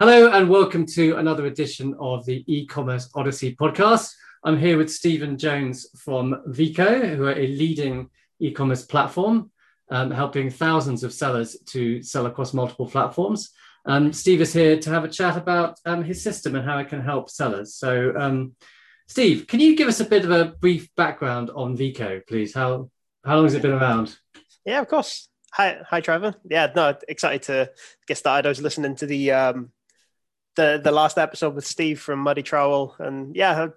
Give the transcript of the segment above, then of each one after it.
Hello, and welcome to another edition of the e-commerce Odyssey podcast. I'm here with Stephen Jones from Veeqo, who are a leading e-commerce platform, um, helping thousands of sellers to sell across multiple platforms. Um, Steve is here to have a chat about um, his system and how it can help sellers. So, um, Steve, can you give us a bit of a brief background on Veeqo, please? How how long has it been around? Yeah, of course. Hi, hi, Trevor. Yeah, no, excited to get started. I was listening to the um, the the last episode with Steve from Muddy Trowel, and yeah,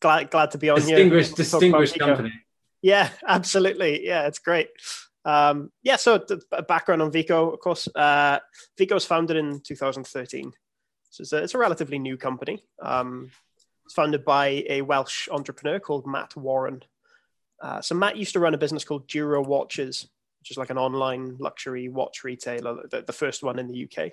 glad glad to be on distinguished, here. Distinguished company. Yeah, absolutely. Yeah, it's great. Um, yeah, so the background on Veeqo, of course, uh, Veeqo was founded in 2013. So it's a, it's a relatively new company. Um, it's founded by a Welsh entrepreneur called Matt Warren. Uh, so Matt used to run a business called Duro Watches, which is like an online luxury watch retailer, the, the first one in the UK.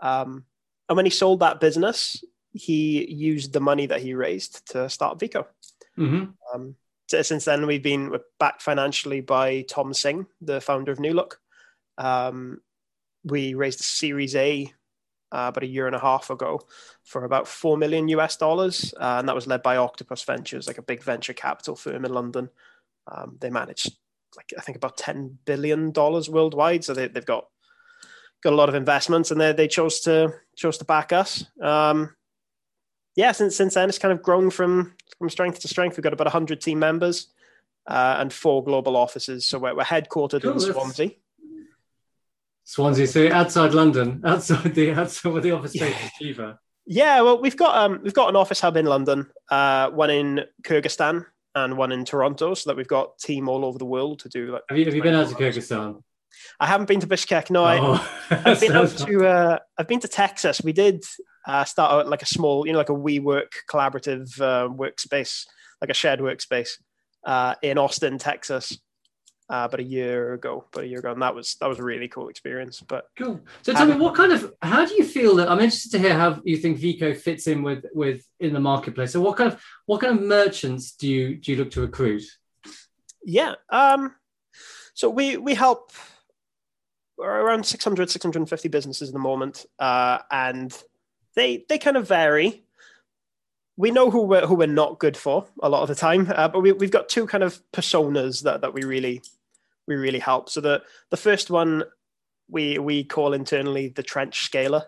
Um, and when he sold that business, he used the money that he raised to start Veeqo. Mm-hmm. Um, so since then, we've been backed financially by Tom Singh, the founder of New Look. Um, we raised a Series A uh, about a year and a half ago for about four million US dollars, uh, and that was led by Octopus Ventures, like a big venture capital firm in London. Um, they managed like I think about ten billion dollars worldwide, so they, have got got a lot of investments, and they they chose to chose to back us. Um, yeah, since since then it's kind of grown from from strength to strength. We've got about hundred team members uh, and four global offices. So we're, we're headquartered cool, in Swansea. Swansea, so outside London, outside the outside where the office space is cheaper. Yeah, well, we've got um, we've got an office hub in London, uh, one in Kyrgyzstan, and one in Toronto, so that we've got team all over the world to do. Like, have you, have you been out to Kyrgyzstan? I haven't been to Bishkek. No, oh, I, have been out to uh, I've been to Texas. We did uh, start out like a small, you know, like a WeWork collaborative uh, workspace, like a shared workspace uh, in Austin, Texas. Uh, about a year ago, about a year ago, and that was that was a really cool experience. But cool. So tell me, what kind of how do you feel that? I'm interested to hear how you think Veeqo fits in with with in the marketplace. So what kind of what kind of merchants do you do you look to recruit? Yeah, um, so we we help around 600 650 businesses at the moment, uh, and they they kind of vary. We know who we're who we're not good for a lot of the time, uh, but we, we've got two kind of personas that that we really we really help. So the the first one we we call internally the trench scaler.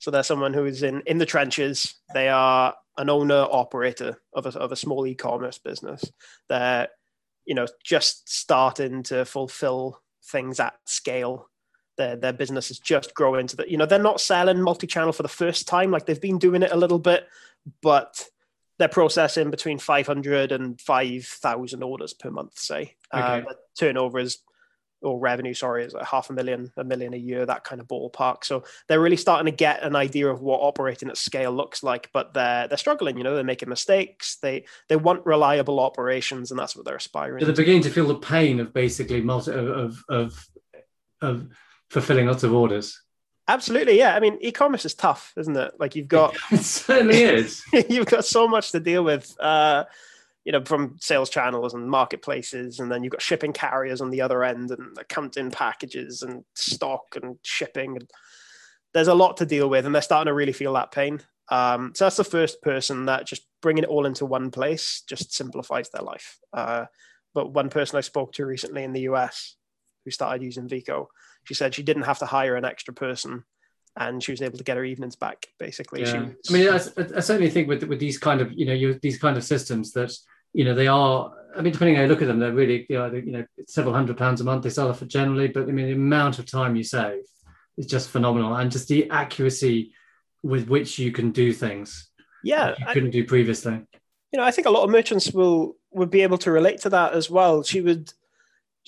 So they're someone who is in in the trenches. They are an owner operator of a, of a small e-commerce business. They're you know just starting to fulfill things at scale their their business is just growing to the you know they're not selling multi-channel for the first time like they've been doing it a little bit but they're processing between 500 and 5000 orders per month say. Okay. uh, turnover is or revenue sorry is like half a million a million a year that kind of ballpark. So they're really starting to get an idea of what operating at scale looks like but they're they're struggling you know they're making mistakes. They they want reliable operations and that's what they're aspiring so they're beginning to feel the pain of basically multi of of of fulfilling lots of orders. Absolutely, yeah. I mean, e-commerce is tough, isn't it? Like you've got it certainly is. you've got so much to deal with. Uh, you know, from sales channels and marketplaces, and then you've got shipping carriers on the other end, and accounting packages and stock and shipping. And there's a lot to deal with, and they're starting to really feel that pain. Um, so that's the first person that just bringing it all into one place just simplifies their life. Uh, but one person I spoke to recently in the US who started using Veeqo, she said she didn't have to hire an extra person and she was able to get her evenings back basically. Yeah. Was, i mean I, I, certainly think with with these kind of you know you, these kind of systems that you know they are i mean depending on how you look at them they're really you know, you know several hundred pounds a month they sell for generally but i mean the amount of time you save is just phenomenal and just the accuracy with which you can do things yeah you couldn't I, do previously. You know i think a lot of merchants will would be able to relate to that as well. She would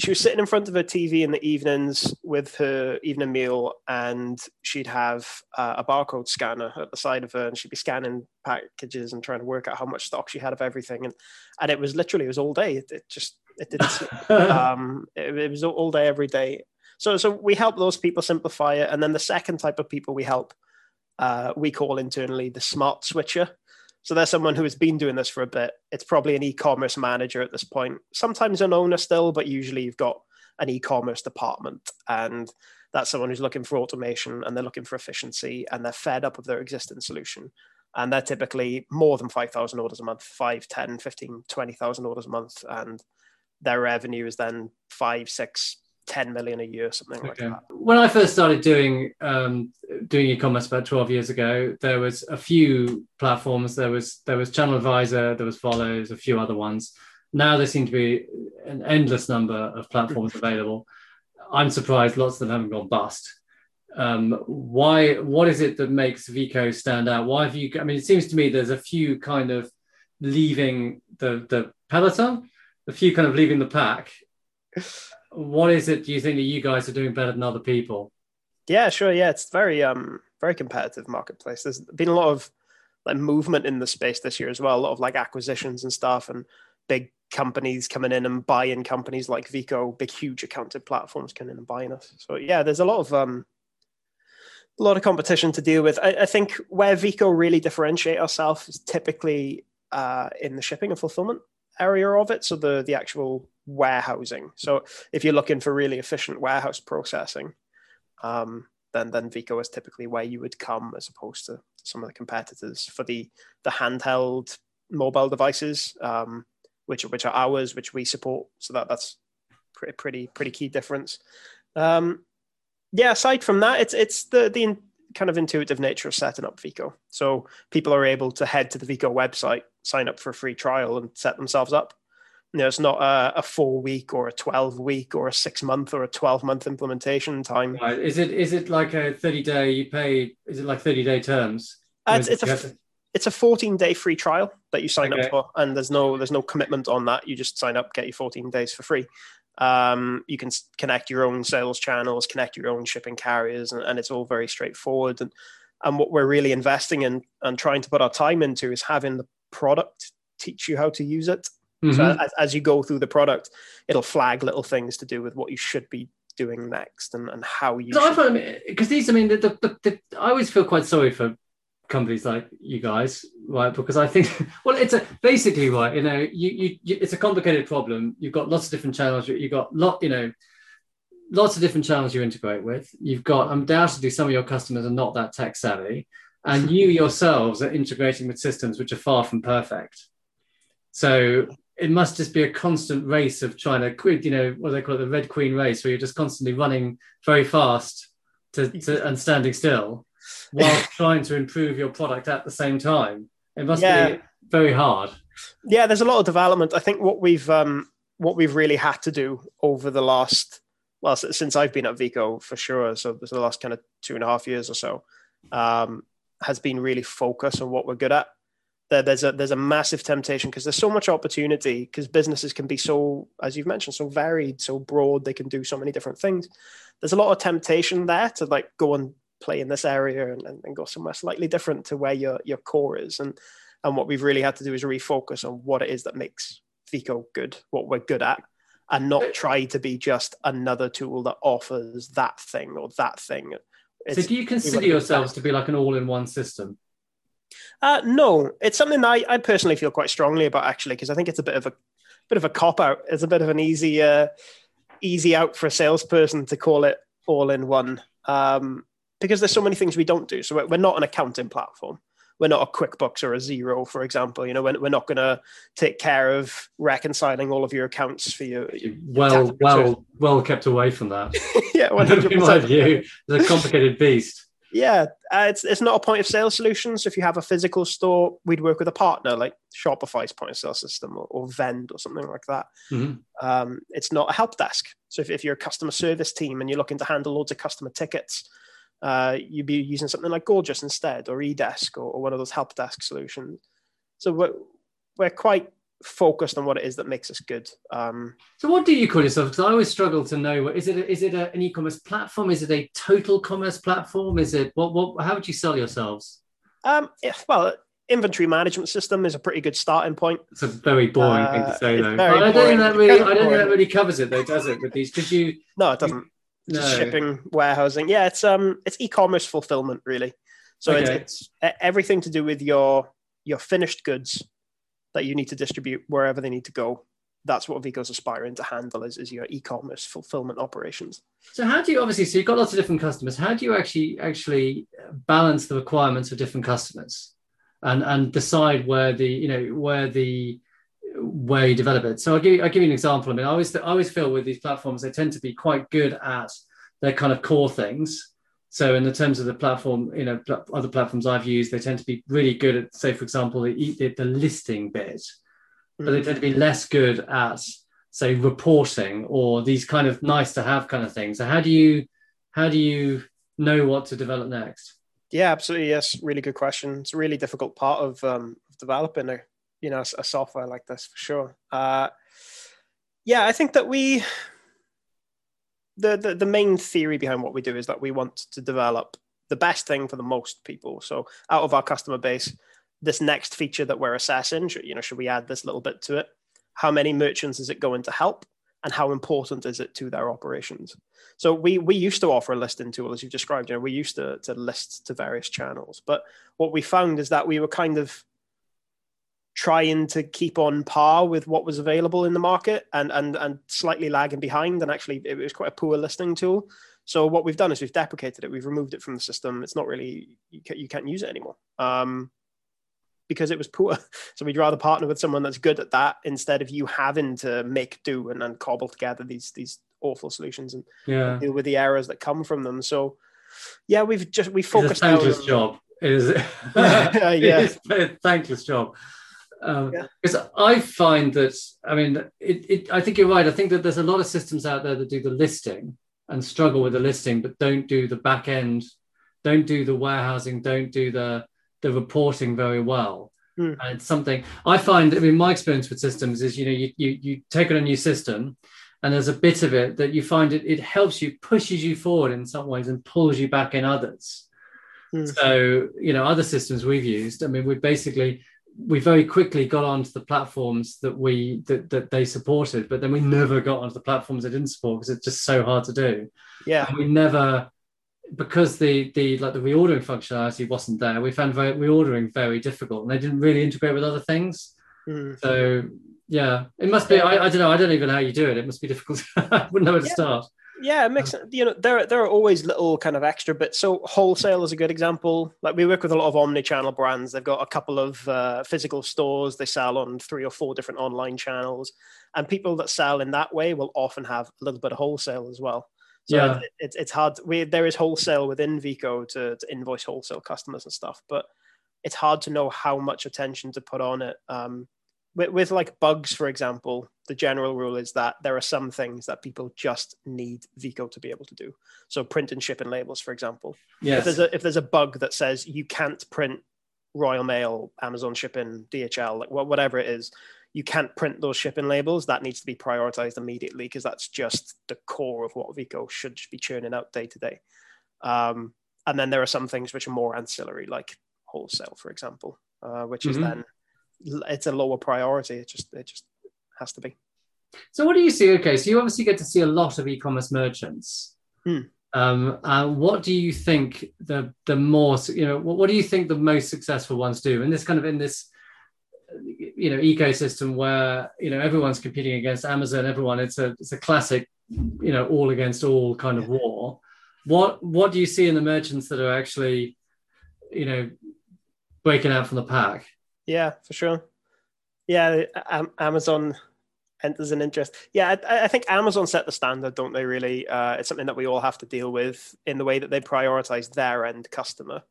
she was sitting in front of her TV in the evenings with her evening meal, and she'd have uh, a barcode scanner at the side of her, and she'd be scanning packages and trying to work out how much stock she had of everything, and and it was literally it was all day. It, it just it didn't. um, it, it was all day every day. So so we help those people simplify it, and then the second type of people we help, uh, we call internally the smart switcher. So there's someone who has been doing this for a bit. It's probably an e-commerce manager at this point. Sometimes an owner still, but usually you've got an e-commerce department and That's someone who's looking for automation and they're looking for efficiency and they're fed up of their existing solution. And they're typically more than 5,000 orders a month, 5, 10, 15, 20,000 orders a month. And their revenue is then five, six, 10 million a year, something okay. like that. When I first started doing um, doing e-commerce about 12 years ago, there was a few platforms. There was there was Channel Advisor, there was Follows, a few other ones. Now there seem to be an endless number of platforms available. I'm surprised lots of them haven't gone bust. Um, why? What is it that makes Veeqo stand out? Why have you? I mean, it seems to me there's a few kind of leaving the the peloton, a few kind of leaving the pack. What is it? Do you think that you guys are doing better than other people? Yeah, sure. Yeah, it's very um very competitive marketplace. There's been a lot of like movement in the space this year as well. A lot of like acquisitions and stuff, and big companies coming in and buying companies like Veeqo, big huge accounted platforms coming in and buying us. So yeah, there's a lot of um, a lot of competition to deal with. I, I think where Veeqo really differentiate ourselves is typically uh, in the shipping and fulfillment area of it. So the the actual warehousing. So if you're looking for really efficient warehouse processing, um, then then Veeqo is typically where you would come as opposed to some of the competitors for the the handheld mobile devices. Um, which which are ours, which we support. So that that's pretty pretty pretty key difference. Um, yeah. Aside from that, it's it's the the kind of intuitive nature of setting up Veeqo. So people are able to head to the Veeqo website, sign up for a free trial, and set themselves up. You know, it's not a, a four week or a twelve week or a six month or a twelve month implementation time. Right. Is it is it like a thirty day? You pay? Is it like thirty day terms? Uh, it's, it's a, it's a 14 day free trial that you sign okay. up for and there's no there's no commitment on that you just sign up get your 14 days for free um, you can connect your own sales channels connect your own shipping carriers and, and, it's all very straightforward and and what we're really investing in and trying to put our time into is having the product teach you how to use it mm-hmm. so as, as you go through the product it'll flag little things to do with what you should be doing next and, and how you because these i mean the, the, the, i always feel quite sorry for companies like you guys, right? Because I think, well, it's a basically right. You know, you, you, you it's a complicated problem. You've got lots of different channels. You've got lot, you know, lots of different channels you integrate with. You've got undoubtedly some of your customers are not that tech savvy, and you yourselves are integrating with systems which are far from perfect. So it must just be a constant race of trying to, you know, what they call it, the Red Queen race, where you're just constantly running very fast to, to and standing still while trying to improve your product at the same time. It must yeah. be very hard. Yeah, there's a lot of development. I think what we've um, what we've really had to do over the last well since I've been at Veeqo for sure, so the last kind of two and a half years or so, um, has been really focus on what we're good at. There, there's a there's a massive temptation because there's so much opportunity because businesses can be so as you've mentioned so varied, so broad. They can do so many different things. There's a lot of temptation there to like go and play in this area and, and, go somewhere slightly different to where your your core is. And and what we've really had to do is refocus on what it is that makes Veeqo good, what we're good at, and not try to be just another tool that offers that thing or that thing. It's, so do you consider yourselves to be like an all-in-one system? Uh, no, it's something I, I personally feel quite strongly about actually, because I think it's a bit of a bit of a cop out. It's a bit of an easy uh, easy out for a salesperson to call it all in one. Um, because there's so many things we don't do. So we're not an accounting platform. We're not a QuickBooks or a Xero, for example. You know, we're, we're not going to take care of reconciling all of your accounts for you. Well, well, well kept away from that. yeah, one hundred percent. View, it's a complicated beast. Yeah, uh, it's it's not a point of sale solution. So if you have a physical store, we'd work with a partner like Shopify's point of sale system or, or Vend or something like that. Mm-hmm. Um, it's not a help desk. So if, if you're a customer service team and you're looking to handle loads of customer tickets, uh, you'd be using something like Gorgias instead, or eDesk, or, or one of those help desk solutions. So we're, we're quite focused on what it is that makes us good. Um, so what do you call yourself? Because I always struggle to know. Is it a, is it a, an e-commerce platform? Is it a total commerce platform? Is it what? What? How would you sell yourselves? Um, yeah, well, inventory management system is a pretty good starting point. It's a very boring uh, thing to uh, say, though. I don't think that really. I don't think that really covers it, though, does it? With these, did you? No, it doesn't no. shipping, warehousing. Yeah, it's um, it's e-commerce fulfillment really. So okay. it's, it's everything to do with your your finished goods that you need to distribute wherever they need to go. that's what Veeqo's aspiring to handle is, is your e-commerce fulfillment operations. So how do you obviously so you've got lots of different customers. How do you actually actually balance the requirements of different customers and and decide where the you know where the where you develop it? So I'll give you, I'll give you an example. I mean, I always I always feel with these platforms they tend to be quite good at their kind of core things. So in the terms of the platform, you know, other platforms I've used, they tend to be really good at, say, for example, the, the, the listing bit but they tend to be less good at say reporting or these kind of nice to have kind of things so how do you how do you know what to develop next yeah absolutely yes really good question it's a really difficult part of um, developing a you know a, software like this for sure uh, yeah i think that we the, the the main theory behind what we do is that we want to develop the best thing for the most people so out of our customer base this next feature that we're assessing, should, you know, should we add this little bit to it? How many merchants is it going to help? And how important is it to their operations? So we we used to offer a listing tool, as you described. You know, we used to, to list to various channels. But what we found is that we were kind of trying to keep on par with what was available in the market and and and slightly lagging behind. And actually, it was quite a poor listing tool. So what we've done is we've deprecated it. We've removed it from the system. It's not really you can't, you can't use it anymore. Um, because it was poor. So we'd rather partner with someone that's good at that instead of you having to make do and, and cobble together these these awful solutions and, yeah. deal with the errors that come from them. So yeah, we've just we focused. It's a thankless on, job. It is. uh, yeah, it's a thankless job. Um, yeah. Because I find that I mean, it, it. I think you're right. I think that there's a lot of systems out there that do the listing and struggle with the listing, but don't do the back end, don't do the warehousing, don't do the the reporting very well. Mm. And it's something I find, I mean, my experience with systems is, you know, you, you, you take on a new system and there's a bit of it that you find it, it helps you, pushes you forward in some ways and pulls you back in others. Mm. So, you know, other systems we've used, I mean, we basically, we very quickly got onto the platforms that we that, that they supported but then we never got onto the platforms they didn't support because it's just so hard to do yeah and we never because the the like the reordering functionality wasn't there, we found very, reordering very difficult, and they didn't really integrate with other things. Mm. So yeah, it must be. I, I, don't know. I don't even know how you do it. It must be difficult. I wouldn't know where to yeah. start. Yeah, it makes you know there there are always little kind of extra bits. So wholesale is a good example. Like we work with a lot of omni-channel brands. They've got a couple of uh, physical stores. They sell on three or four different online channels, and people that sell in that way will often have a little bit of wholesale as well. So yeah. It, it's it's hard. We there is wholesale within Veeqo to, to invoice wholesale customers and stuff, but it's hard to know how much attention to put on it. Um, with, with like bugs, for example, the general rule is that there are some things that people just need Veeqo to be able to do. So print and ship in labels, for example. Yes. If there's a if there's a bug that says you can't print Royal Mail, Amazon shipping, DHL, like whatever it is, you can't print those shipping labels. That needs to be prioritized immediately because that's just the core of what Veeqo should be churning out day to day. Um, and then there are some things which are more ancillary, like wholesale, for example, uh, which mm-hmm. is then it's a lower priority. It just it just has to be. So what do you see? Okay, so you obviously get to see a lot of e-commerce merchants. Hmm. Um, uh, what do you think the the more you know? What, what do you think the most successful ones do? And this kind of in this you know ecosystem where you know everyone's competing against Amazon. Everyone, it's a it's a classic, you know, all against all kind of war. What what do you see in the merchants that are actually, you know, breaking out from the pack? Yeah, for sure. Yeah, Amazon enters an interest. Yeah, I, I, think Amazon set the standard, don't they? Really, uh, it's something that we all have to deal with in the way that they prioritize their end customer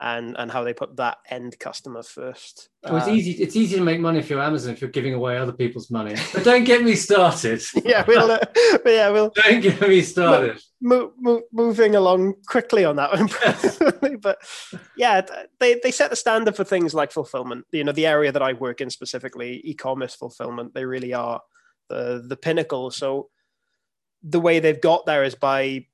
and and how they put that end customer first. Oh, it's uh, easy. It's easy to make money if you're Amazon if you're giving away other people's money. But don't get me started. yeah, we'll. Uh, but yeah, we'll. Don't get me started. Mo- mo- moving along quickly on that one, but yeah, they they set the standard for things like fulfillment. You know, the area that I work in specifically, e-commerce fulfillment. They really are the the pinnacle. So the way they've got there is by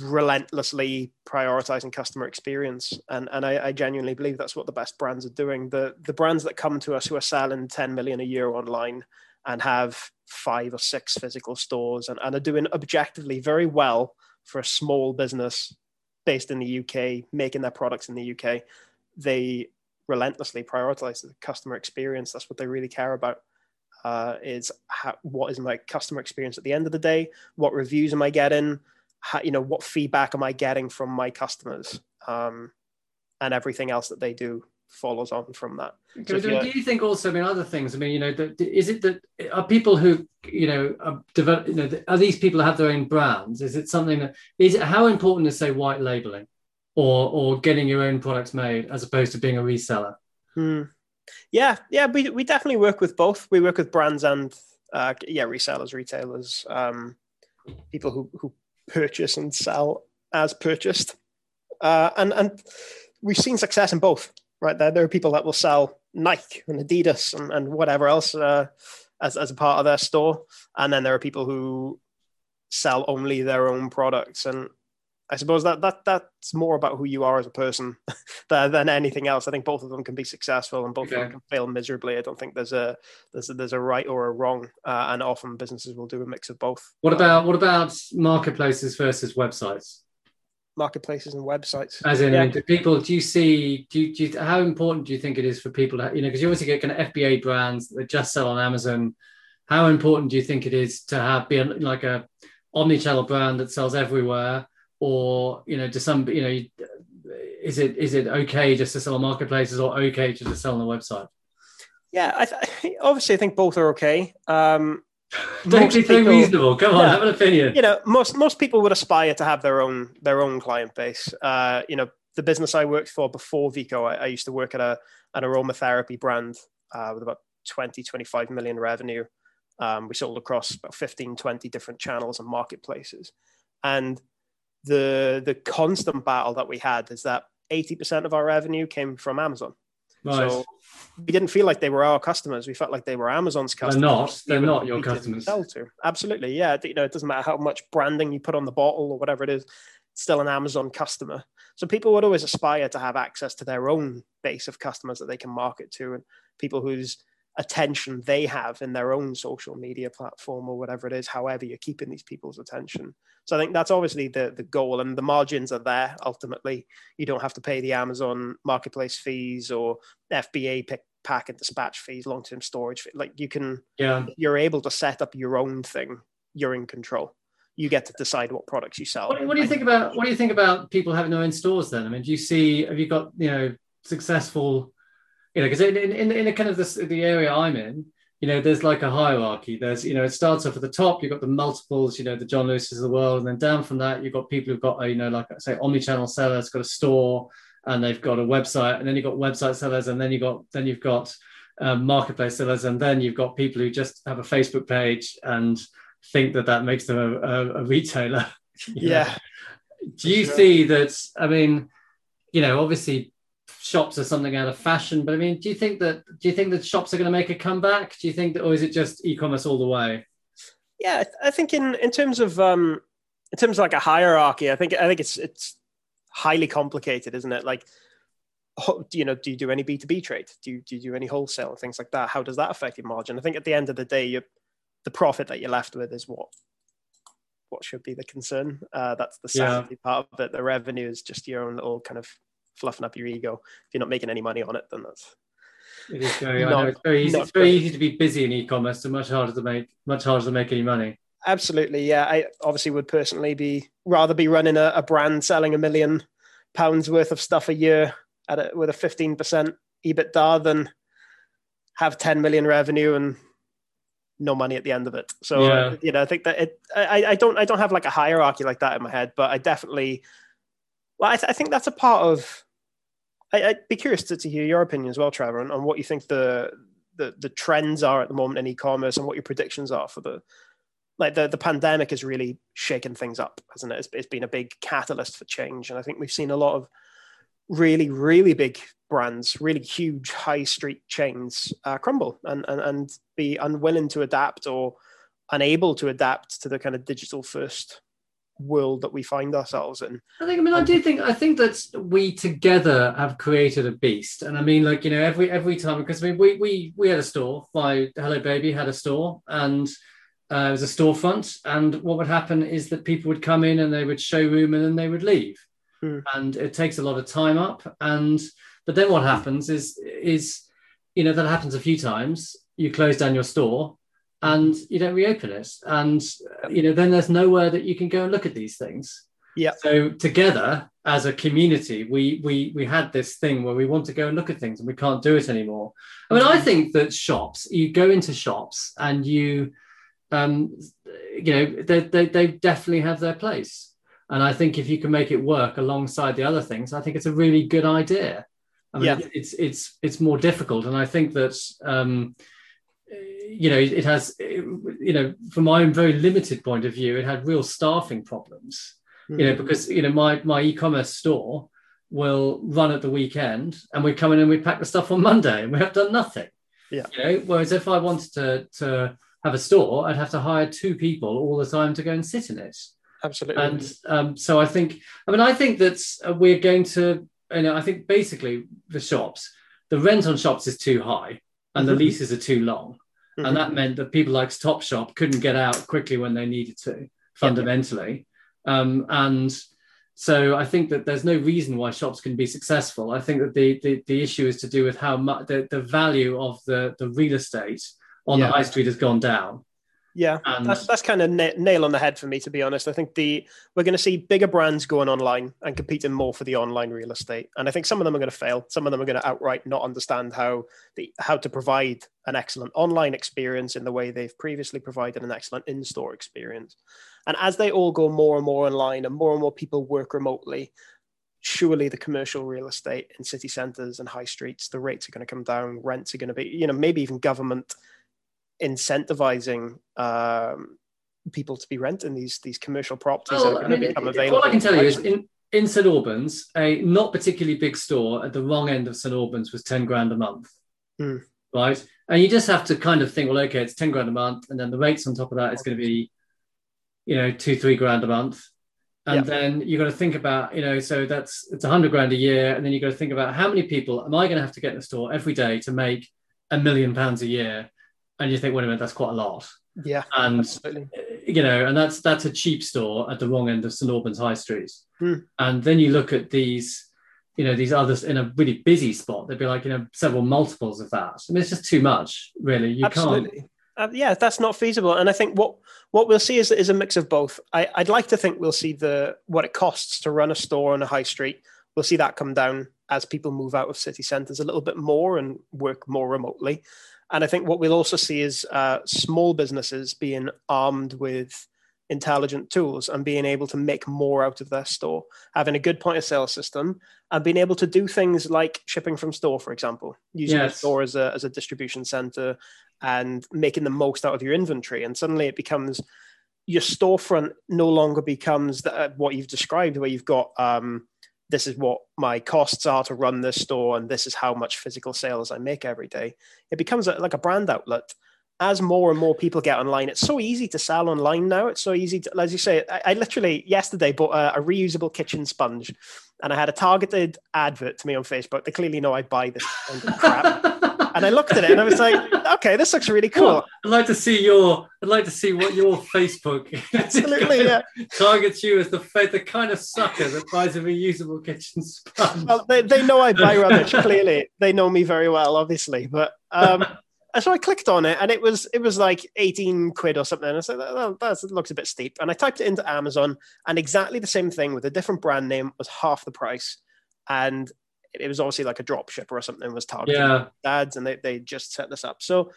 relentlessly prioritizing customer experience and and I, I, genuinely believe that's what the best brands are doing the the brands that come to us who are selling 10 million a year online and have five or six physical stores and, and are doing objectively very well for a small business based in the UK making their products in the UK they relentlessly prioritize the customer experience that's what they really care about uh, is how, what is my customer experience at the end of the day? What reviews am I getting? How, you know, what feedback am I getting from my customers? Um, and everything else that they do follows on from that. So do, do, you think also? I mean, other things. I mean, you know, that, is it that are people who you know are develop? You know, are these people have their own brands? Is it something that is it how important is say white labeling, or or getting your own products made as opposed to being a reseller? Hmm. Yeah, yeah, we we definitely work with both. We work with brands and uh, yeah, resellers, retailers, um, people who who purchase and sell as purchased, uh, and and we've seen success in both right there. There are people that will sell Nike and Adidas and, and whatever else uh, as, as a part of their store. And then there are people who sell only their own products. And I suppose that, that that's more about who you are as a person than, than anything else. I think both of them can be successful and both okay. of them can fail miserably. I don't think there's a there's a, there's a right or a wrong, uh, and often businesses will do a mix of both. What about what about marketplaces versus websites? Marketplaces and websites. As in, yeah. Do people, do you see, do you, do you, how important do you think it is for people to, you know, because you obviously get kind of FBA brands that just sell on Amazon. How important do you think it is to have be like a omni-channel brand that sells everywhere, or you know, to some, you know, is it is it okay just to sell on marketplaces or okay to just sell on the website? Yeah, I th- obviously I think both are okay. Um, Don't be so reasonable. Come on, yeah, have an opinion. You know, most most people would aspire to have their own their own client base. Uh, you know, the business I worked for before Veeqo, I, I used to work at a an aromatherapy brand uh, with about 20, 25 million revenue. Um, we sold across about 15, 20 different channels and marketplaces. And the the constant battle that we had is that 80% of our revenue came from Amazon. Nice. So we didn't feel like they were our customers. We felt like they were Amazon's customers. They're not. They're not your customers. Sell to. Absolutely. Yeah. You know, it doesn't matter how much branding you put on the bottle or whatever it is. It's still an Amazon customer. So people would always aspire to have access to their own base of customers that they can market to and people whose attention they have in their own social media platform or whatever it is, however you're keeping these people's attention. So I think that's obviously the, the goal and the margins are there ultimately. You don't have to pay the Amazon marketplace fees or FBA pick, pack and dispatch fees, long-term storage. fee. Like you can, yeah, you're able to set up your own thing. You're in control. You get to decide what products you sell. What, what do you think about what do you think about people having their own stores? Then I mean, do you see? Have you got you know successful you know, because in, in, in the kind of the, the area I'm in, you know, there's like a hierarchy. There's, you know, it starts off at the top, you've got the multiples, you know, the John Lewis's of the world. And then down from that, you've got people who've got, a, you know, like say, omni-channel sellers, got a store and they've got a website. And then you've got website sellers. And then you've got, then you've got um, marketplace sellers. And then you've got people who just have a Facebook page and think that that makes them a, a, a retailer. yeah. Know? Do you sure. see that? I mean, you know, obviously shops are something out of fashion. But I mean, do you think that do you think that shops are going to make a comeback? Do you think that, or is it just e-commerce all the way? Yeah, I think in in terms of um, in terms of like a hierarchy, I think I think it's it's highly complicated, isn't it? Like, you know, do you do any B two B trade? Do you do you do any wholesale and things like that? How does that affect your margin? I think at the end of the day, the profit that you're left with is what what should be the concern. Uh, that's the sanity yeah. part of it. The revenue is just your own little kind of fluffing up your ego. If you're not making any money on it, then that's it is very, not, I know it's very easy. It's very easy to be busy in e-commerce, and much harder to make much harder to make any money. Absolutely, yeah. I obviously would personally be rather be running a, a brand selling a million pounds worth of stuff a year at a, with a fifteen percent EBITDA than have ten million revenue and no money at the end of it. So yeah. uh, you know, I think that it. I, I don't I don't have like a hierarchy like that in my head, but I definitely. Well, I, th- I think that's a part of I, would be curious to, to, hear your opinion as well, Trevor, on, on what you think the, the, the trends are at the moment in e-commerce and what your predictions are for the like the, the pandemic has really shaken things up, hasn't it? It's, it's been a big catalyst for change, and I think we've seen a lot of really really big brands, really huge high street chains uh, crumble and, and and be unwilling to adapt or unable to adapt to the kind of digital first world that we find ourselves in. I think. I mean, I do think. I think that we together have created a beast, and I mean, like you know, every every time because I mean, we we we had a store. My Hello Baby had a store, and uh, it was a storefront. And what would happen is that people would come in and they would showroom, and then they would leave. Hmm. And it takes a lot of time up. And but then what happens is is you know that happens a few times you close down your store and you don't reopen it. And you know then there's nowhere that you can go and look at these things. Yeah. So together as a community we we we had this thing where we want to go and look at things and we can't do it anymore. I mean i think that shops you go into shops and you um you know they, they, they definitely have their place. And i think if you can make it work alongside the other things i think it's a really good idea. I mean, Yeah. it's it's it's more difficult. And i think that um you know it has you know from my own very limited point of view it had real staffing problems. You know because you know my my e-commerce store will run at the weekend and we come in and we pack the stuff on monday and we have done nothing. Yeah. you know whereas if i wanted to to have a store i'd have to hire two people all the time to go and sit in it. Absolutely. and um, so I think, I mean, I think that uh, we're going to, you know, I think basically the shops, the rent on shops is too high and the Mhm. leases are too long. Mhm. And that meant that people like Topshop couldn't get out quickly when they needed to, fundamentally. Um, and so I think that there's no reason why shops can be successful. I think that the, the, the issue is to do with how much the, the value of the, the real estate on Yeah. the high street has gone down. Yeah, And that's that's kind of na- nail on the head for me, to be honest. I think the we're going to see bigger brands going online and competing more for the online real estate, and I think some of them are going to fail. Some of them are going to outright not understand how the how to provide an excellent online experience in the way they've previously provided an excellent in-store experience. And as they all go more and more online, and more and more people work remotely, surely the commercial real estate in city centres and high streets, the rates are going to come down. Rents are going to be, you know, maybe even government incentivizing um, people to be renting these these commercial properties that are I going to become available. all I can tell you is in, in St Albans, a not particularly big store at the wrong end of St Albans was 10 grand a month. Hmm. Right. And you just have to kind of think, well, okay, it's 10 grand a month. And then the rates on top of that is going to be, you know, two, three grand a month. And Yeah. then you've got to think about, you know, so that's it's 100 grand a year. And then you've got to think about how many people am I going to have to get in the store every day to make a million pounds a year? And you think, wait a minute, that's quite a lot. yeah, And absolutely. you know, and that's that's a cheap store at the wrong end of St Albans High Street. Hmm. And then you look at these, you know, these others in a really busy spot. They'd be like, you know, several multiples of that. I mean, it's just too much, really. You can't. Uh, yeah, that's not feasible. And I think what what we'll see is is a mix of both. I, I'd like to think we'll see the what it costs to run a store on a high street. We'll see that come down as people move out of city centres a little bit more and work more remotely. And I think what we'll also see is uh, small businesses being armed with intelligent tools and being able to make more out of their store, having a good point of sale system, and being able to do things like shipping from store, for example, using the Yes. store as a, as a distribution center and making the most out of your inventory. And suddenly it becomes your storefront no longer becomes the, uh, what you've described, where you've got um, this is what my costs are to run this store, and this is how much physical sales I make every day. It becomes a, like a brand outlet. As more and more people get online, it's so easy to sell online now. It's so easy to, as you say, I, I literally yesterday bought a, a reusable kitchen sponge, and I had a targeted advert to me on Facebook. They clearly know I buy this crap. And I looked at it and I was like, okay, this looks really cool. Well, I'd like to see your. I'd like to see what your Facebook Absolutely, yeah. targets you as the the kind of sucker that buys a reusable kitchen sponge. Well, they, they know I buy rubbish. Clearly, they know me very well, obviously. But um, so I clicked on it, and it was it was like eighteen quid or something. And I said, "That that's, that looks a bit steep." And I typed it into Amazon, and exactly the same thing with a different brand name was half the price, and it was obviously like a drop shipper or something was targeting yeah, ads, and they they just set this up. So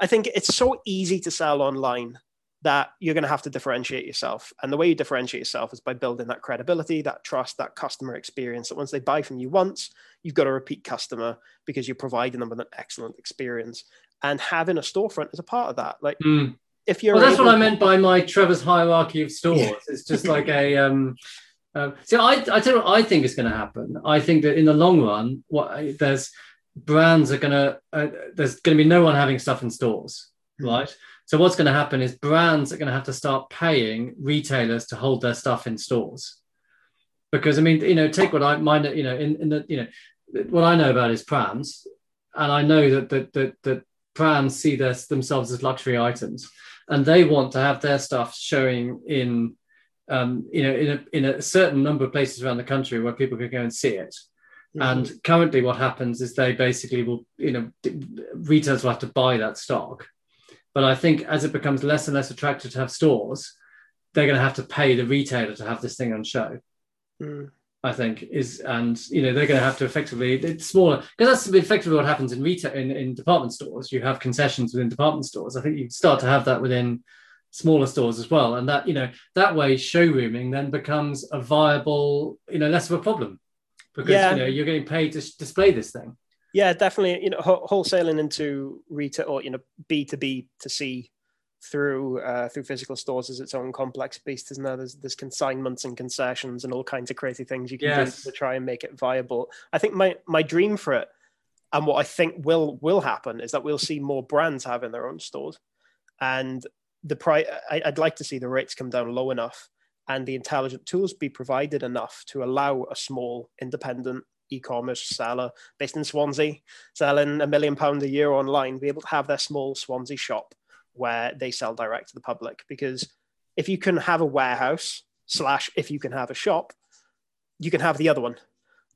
I think it's so easy to sell online that you're going to have to differentiate yourself. And the way you differentiate yourself is by building that credibility, that trust, that customer experience. That once they buy from you once, you've got a repeat customer because you're providing them with an excellent experience. And having a storefront is a part of that. Like Mm. if you're Well, that's what I meant by my Trevor's hierarchy of stores. It's just like a. Um, um, see, I, I tell you what I think is going to happen. I think that in the long run, what there's brands are going to uh, there's going to be no one having stuff in stores, Mhm. right? So what's going to happen is brands are going to have to start paying retailers to hold their stuff in stores, because I mean, you know, take what I mind, you know, in, in the you know, what I know about is prams, and I know that that that, that prams see their, themselves as luxury items and they want to have their stuff showing in um, you know in a, in a certain number of places around the country where people can go and see it Mm-hmm. And currently, what happens is they basically will, you know, retailers will have to buy that stock. But I think as it becomes less and less attractive to have stores, they're going to have to pay the retailer to have this thing on show. Mm. I think is, and you know, they're going to have to effectively it's smaller because that's effectively what happens in retail in, in department stores. You have concessions within department stores. I think you start to have that within smaller stores as well, and that you know that way showrooming then becomes a viable, you know, less of a problem because yeah. you know you're getting paid to display this thing. Yeah, definitely. You know, wholesaling into retail or you know B two B to C through uh, through physical stores is its own complex beast, isn't there? There's there's consignments and concessions and all kinds of crazy things you can yes. do to try and make it viable. I think my my dream for it, and what I think will will happen, is that we'll see more brands having their own stores, and the price. I'd like to see the rates come down low enough, and the intelligent tools be provided enough to allow a small independent e-commerce seller based in Swansea, selling a million pound a year online, be able to have their small Swansea shop where they sell direct to the public. Because if you can have a warehouse slash if you can have a shop, you can have the other one.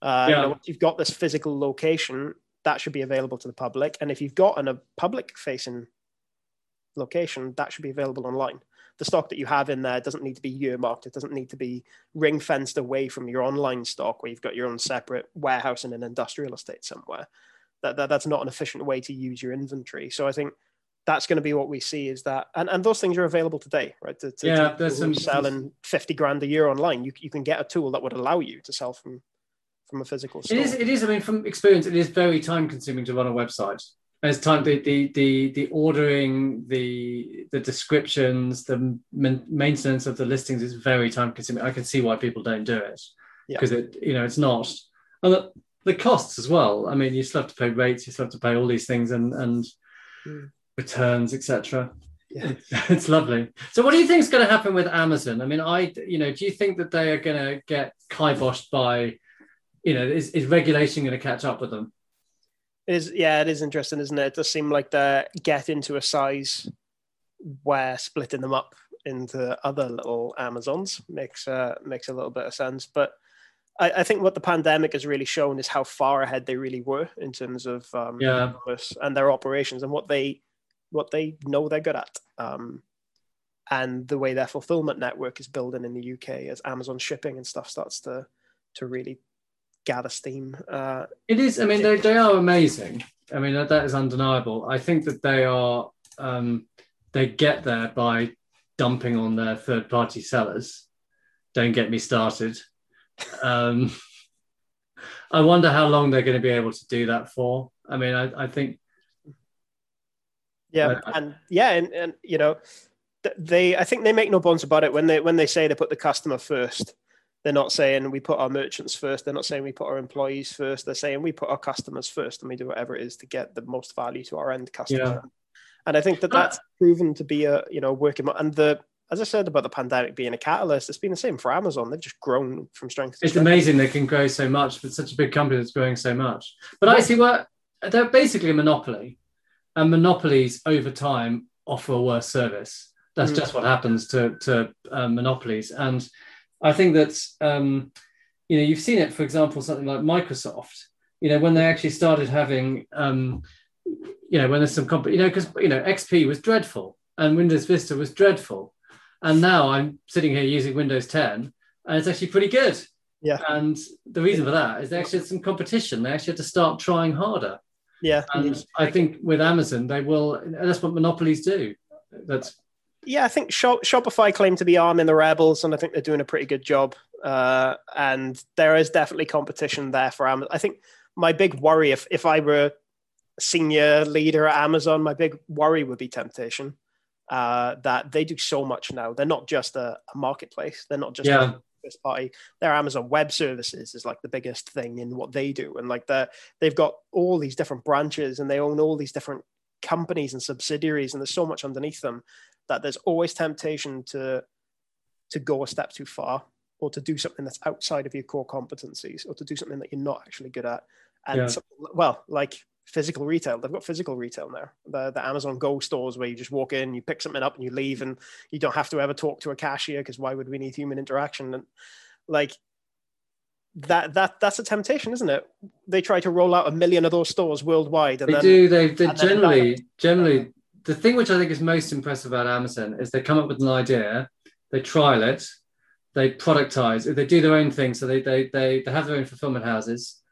Uh, yeah. you know, once you've got this physical location, that should be available to the public. And if you've got an, a public facing location, that should be available online. The stock that you have in there doesn't need to be earmarked. It doesn't need to be ring fenced away from your online stock where you've got your own separate warehouse in an industrial estate somewhere. That, that that's not an efficient way to use your inventory. So I think that's going to be what we see is that and, and those things are available today right to, to, yeah to, there's some selling 50 grand a year online you, you can get a tool that would allow you to sell from from a physical store. it is it is i mean from experience it is very time consuming to run a website as time the, the the the ordering the the descriptions the maintenance of the listings is very time consuming i can see why people don't do it because yeah. it you know it's not and the, the costs as well i mean you still have to pay rates you still have to pay all these things and and mm returns, etc. Yeah. It's lovely. So, what do you think is going to happen with Amazon? I mean, I, you know, do you think that they are going to get kiboshed by, you know, is, is regulation going to catch up with them? It is, yeah, it is interesting, isn't it? It does seem like they're getting to a size where splitting them up into other little Amazons makes uh, makes a little bit of sense. But I, I, think what the pandemic has really shown is how far ahead they really were in terms of um, yeah. and their operations and what they what they know they're good at. Um, and the way their fulfillment network is building in the UK as Amazon shipping and stuff starts to to really gather steam. Uh, it is. I mean, they, they are amazing. I mean, that, that is undeniable. I think that they are. Um, they get there by dumping on their third party sellers. Don't get me started. Um, I wonder how long they're going to be able to do that for. I mean, I, I think yeah, and yeah, and, and you know, they I think they make no bones about it when they when they say they put the customer first. They're not saying we put our merchants first. They're not saying we put our employees first. They're saying we put our customers first, and we do whatever it is to get the most value to our end customer. Yeah. And I think that that's proven to be a you know working and the as I said about the pandemic being a catalyst, it's been the same for Amazon. They've just grown from strength to it's strength. amazing they can grow so much with such a big company that's growing so much. But I see what they're basically a monopoly and monopolies over time offer a worse service. That's mm. just what happens to to um, monopolies, and I think that um, you know you've seen it. For example, something like Microsoft. You know when they actually started having um, you know when there's some comp- you know because you know XP was dreadful and Windows Vista was dreadful, and now I'm sitting here using Windows 10 and it's actually pretty good. Yeah. And the reason for that is they actually had some competition. They actually had to start trying harder. Yeah, and I think with Amazon they will. and That's what monopolies do. That's yeah. I think Shopify claim to be arming the rebels, and I think they're doing a pretty good job. Uh, and there is definitely competition there for Amazon. I think my big worry, if if I were senior leader at Amazon, my big worry would be temptation. Uh, that they do so much now. They're not just a, a marketplace. They're not just yeah first party. Their Amazon Web Services is like the biggest thing in what they do, and like they they've got all these different branches and they own all these different companies and subsidiaries, and there's so much underneath them that there's always temptation to to go a step too far or to do something that's outside of your core competencies or to do something that you're not actually good at. And yeah. well, like physical retail. They've got physical retail now. The, the Amazon Go stores where you just walk in, you pick something up, and you leave, and you don't have to ever talk to a cashier because why would we need human interaction? And like that that that's a temptation, isn't it? They try to roll out a million of those stores worldwide. And they then, do. They they generally generally the thing which I think is most impressive about Amazon is they come up with an idea, they trial it, they productize, it, they do their own thing. So they they they, they have their own fulfillment houses,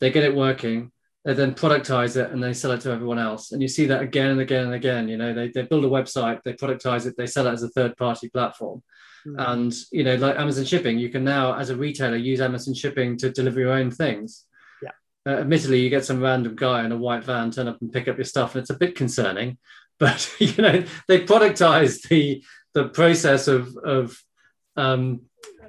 they get it working, they then productize it and they sell it to everyone else. And you see that again and again and again. You know, they, they build a website, they productize it, they sell it as a third party platform. Mm-hmm. And, you know, like Amazon shipping, you can now, as a retailer, use Amazon shipping to deliver your own things. Yeah. Uh, admittedly, you get some random guy in a white van turn up and pick up your stuff, and it's a bit concerning. But, you know, they productize the, the process of, of, um,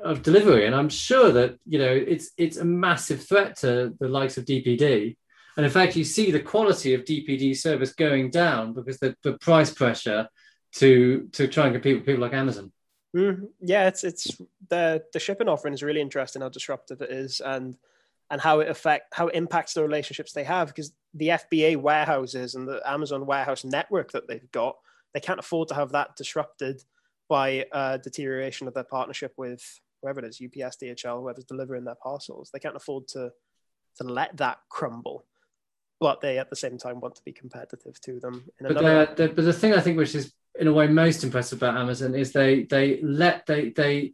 of delivery. And I'm sure that, you know, it's, it's a massive threat to the likes of DPD and in fact, you see the quality of DPD service going down because the, the price pressure to to try and compete with people like Amazon. Mm, yeah, it's it's the the shipping offering is really interesting how disruptive it is and and how it affect how it impacts the relationships they have because the FBA warehouses and the Amazon warehouse network that they've got they can't afford to have that disrupted by uh, deterioration of their partnership with whoever it is UPS DHL whoever's delivering their parcels they can't afford to to let that crumble but they at the same time want to be competitive to them. but, they're, but the thing I think which is in a way most impressive about Amazon is they they let they they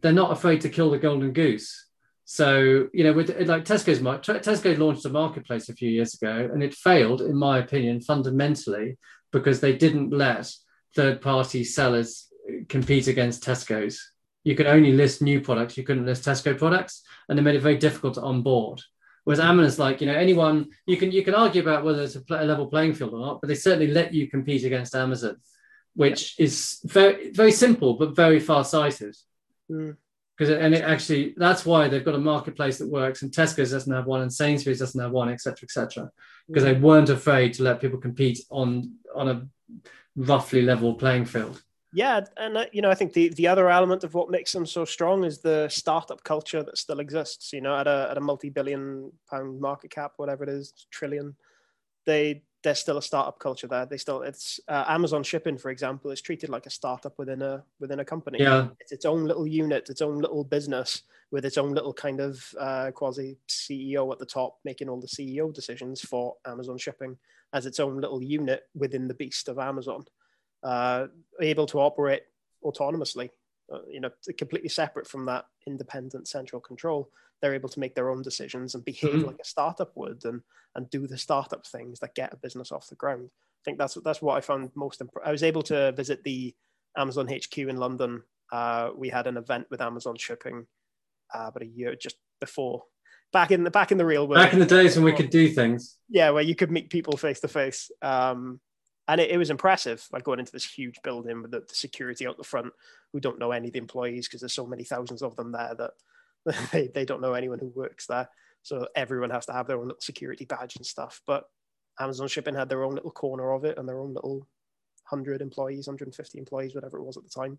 they're not afraid to kill the golden goose. So you know, with like Tesco's, market, Tesco launched a marketplace a few years ago, and it failed, in my opinion, fundamentally because they didn't let third-party sellers compete against Tesco's. You could only list new products, you couldn't list Tesco products, and they made it very difficult to onboard. Whereas Amazon's like, you know, anyone you can you can argue about whether it's a, a level playing field or not, but they certainly let you compete against Amazon, which yeah. is very very simple but very far sighted. Mm because and it actually that's why they've got a marketplace that works and tesco's doesn't have one and sainsbury's doesn't have one etc etc because they weren't afraid to let people compete on on a roughly level playing field. Yeah, and uh, you know, I think the the other element of what makes them so strong is the startup culture that still exists. You know, at a at a multi billion pound market cap, whatever it is, trillion, they there's still a startup culture there. They still it's uh, Amazon shipping, for example, is treated like a startup within a within a company. Yeah, it's its own little unit, its own little business with its own little kind of uh, quasi CEO at the top, making all the CEO decisions for Amazon shipping as its own little unit within the beast of Amazon uh, able to operate autonomously, uh, you know, completely separate from that independent central control. They're able to make their own decisions and behave mm-hmm. like a startup would, and and do the startup things that get a business off the ground. I think that's that's what I found most. Imp- I was able to visit the Amazon HQ in London. Uh, we had an event with Amazon Shipping uh, about a year just before back in the back in the real world. Back in the days when we could do things. Yeah, where you could meet people face to face. Um, and it, it, was impressive like going into this huge building with the, the security out the front who don't know any of the employees because there's so many thousands of them there that they, they don't know anyone who works there. So everyone has to have their own little security badge and stuff. But amazon shipping had their own little corner of it and their own little 100 employees 150 employees whatever it was at the time.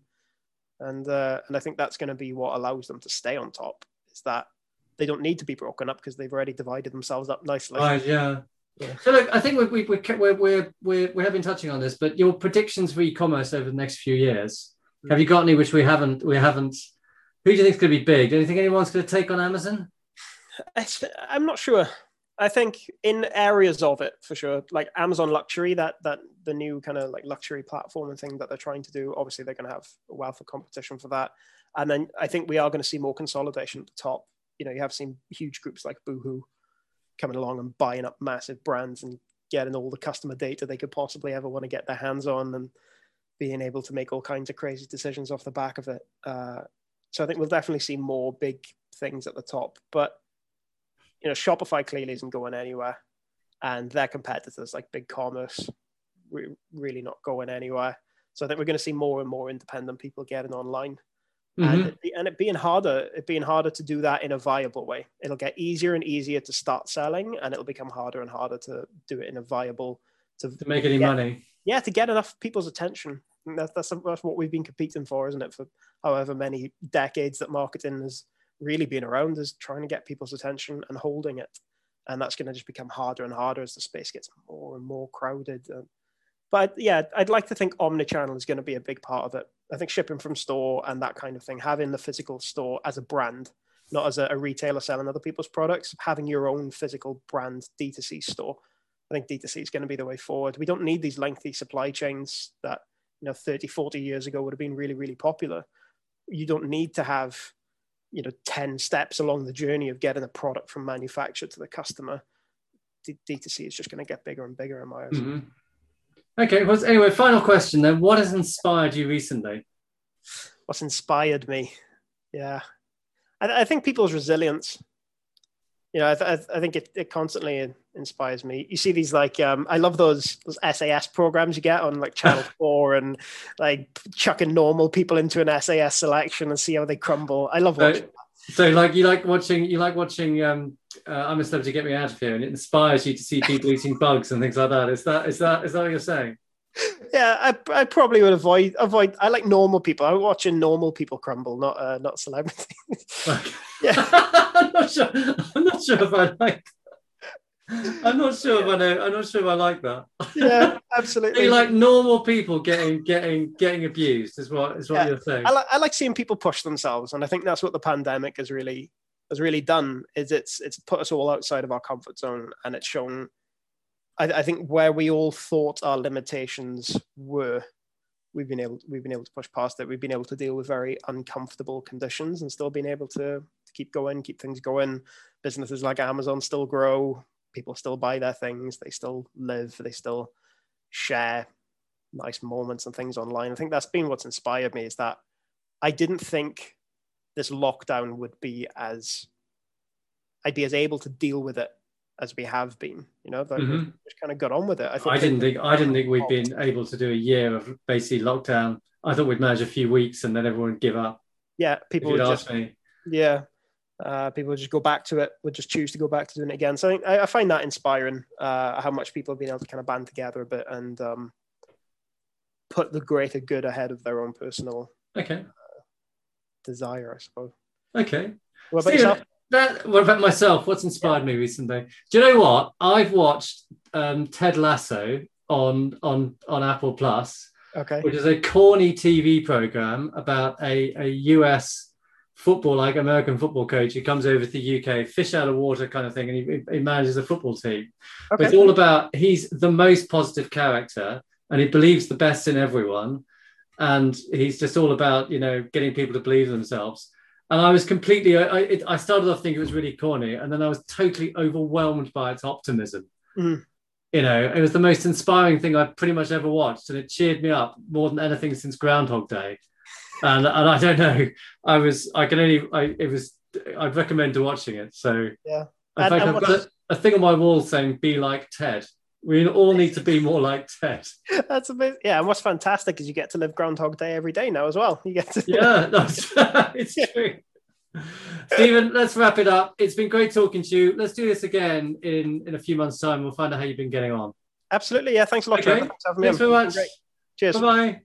And uh, and i think that's going to be what allows them to stay on top is that they don't need to be broken up because they've already divided themselves up nicely. Right yeah. Yeah. So look, I think we, we, we're, we're, we're, we have been touching on this, but your predictions for e-commerce over the next few years, mm. have you got any which we haven't, we haven't, who do you think is going to be big? Do you think anyone's going to take on Amazon? I'm not sure. I think in areas of it for sure, like Amazon Luxury, that that the new kind of like luxury platform and thing that they're trying to do. Obviously, they're going to have a wealth of competition for that, and then I think we are going to see more consolidation at the top. You know, you have seen huge groups like Boohoo coming along and buying up massive brands and getting all the customer data they could possibly ever want to get their hands on and being able to make all kinds of crazy decisions off the back of it. Uh, so I think we'll definitely see more big things at the top. But you know, Shopify clearly isn't going anywhere, and their competitors like BigCommerce re- really not going anywhere. So I think we're going to see more and more independent people getting online. Mm-hmm. And, it, and it being harder, it being harder to do that in a viable way. It'll get easier and easier to start selling, and it'll become harder and harder to do it in a viable to, to make any get, money. Yeah, to get enough people's attention. That's, that's that's what we've been competing for, isn't it? For however many decades that marketing has really been around, is trying to get people's attention and holding it. And that's going to just become harder and harder as the space gets more and more crowded. Uh, but yeah, I'd like to think omnichannel is going to be a big part of it. I think shipping from store and that kind of thing, having the physical store as a brand not as a, a retailer selling other people's products, having your own physical brand D2C store. I think D2C is going to be the way forward. We don't need these lengthy supply chains that, you know, 30, 40 years ago would have been really, really popular. You don't need to have, you know, 10 steps along the journey of getting a product from manufacturer to the customer. D- D2C is just going to get bigger and bigger in my eyes. Mm-hmm. Okay. Well, anyway, final question then. What has inspired you recently? What's inspired me? Yeah. I, I think people's resilience. You know, I, th- I think it, it constantly inspires me. You see these like um, I love those those SAS programs you get on like Channel Four and like chucking normal people into an SAS selection and see how they crumble. I love watching. So, so like you like watching you like watching um, uh, I'm a celebrity get me out of here, and it inspires you to see people eating bugs and things like that. Is that is that is that what you're saying? yeah, I, I probably would avoid avoid. I like normal people. I'm watching normal people crumble, not uh, not celebrities. yeah, I'm not sure. I'm not sure if I like. I'm not sure if I know. I'm not sure if I like that. Yeah, absolutely. like normal people getting getting getting abused is what is what yeah. you're saying. I like I like seeing people push themselves, and I think that's what the pandemic has really has really done. Is it's it's put us all outside of our comfort zone, and it's shown I, I think where we all thought our limitations were, we've been able we've been able to push past it. We've been able to deal with very uncomfortable conditions and still been able to, to keep going, keep things going. Businesses like Amazon still grow. People still buy their things. They still live. They still share nice moments and things online. I think that's been what's inspired me is that I didn't think this lockdown would be as I'd be as able to deal with it as we have been. You know, that mm-hmm. just kind of got on with it. I, I didn't think I didn't think we'd been able to do a year of basically lockdown. I thought we'd manage a few weeks and then everyone would give up. Yeah, people would just me. yeah, uh, people just go back to it. Would just choose to go back to doing it again. So I, think, I, I find that inspiring. Uh, how much people have been able to kind of band together a bit and um, put the greater good ahead of their own personal okay uh, desire, I suppose. Okay. What about yourself? that what about myself what's inspired yeah. me recently do you know what i've watched um, ted lasso on on on apple plus okay which is a corny tv program about a, a us football like american football coach who comes over to the uk fish out of water kind of thing and he, he manages a football team okay. but it's all about he's the most positive character and he believes the best in everyone and he's just all about you know getting people to believe themselves and I was completely. I, it, I started off thinking it was really corny, and then I was totally overwhelmed by its optimism. Mm. You know, it was the most inspiring thing I've pretty much ever watched, and it cheered me up more than anything since Groundhog Day. And and I don't know, I was I can only I it was I'd recommend watching it. So yeah, in and, fact, and I've got a, a thing on my wall saying "Be like Ted." We all need to be more like Ted. That's amazing. Yeah, and what's fantastic is you get to live Groundhog Day every day now as well. You get to yeah, that's it's true. Stephen, let's wrap it up. It's been great talking to you. Let's do this again in in a few months' time. We'll find out how you've been getting on. Absolutely. Yeah. Thanks a lot. Okay. Thanks, Thanks very much. Cheers. Bye bye.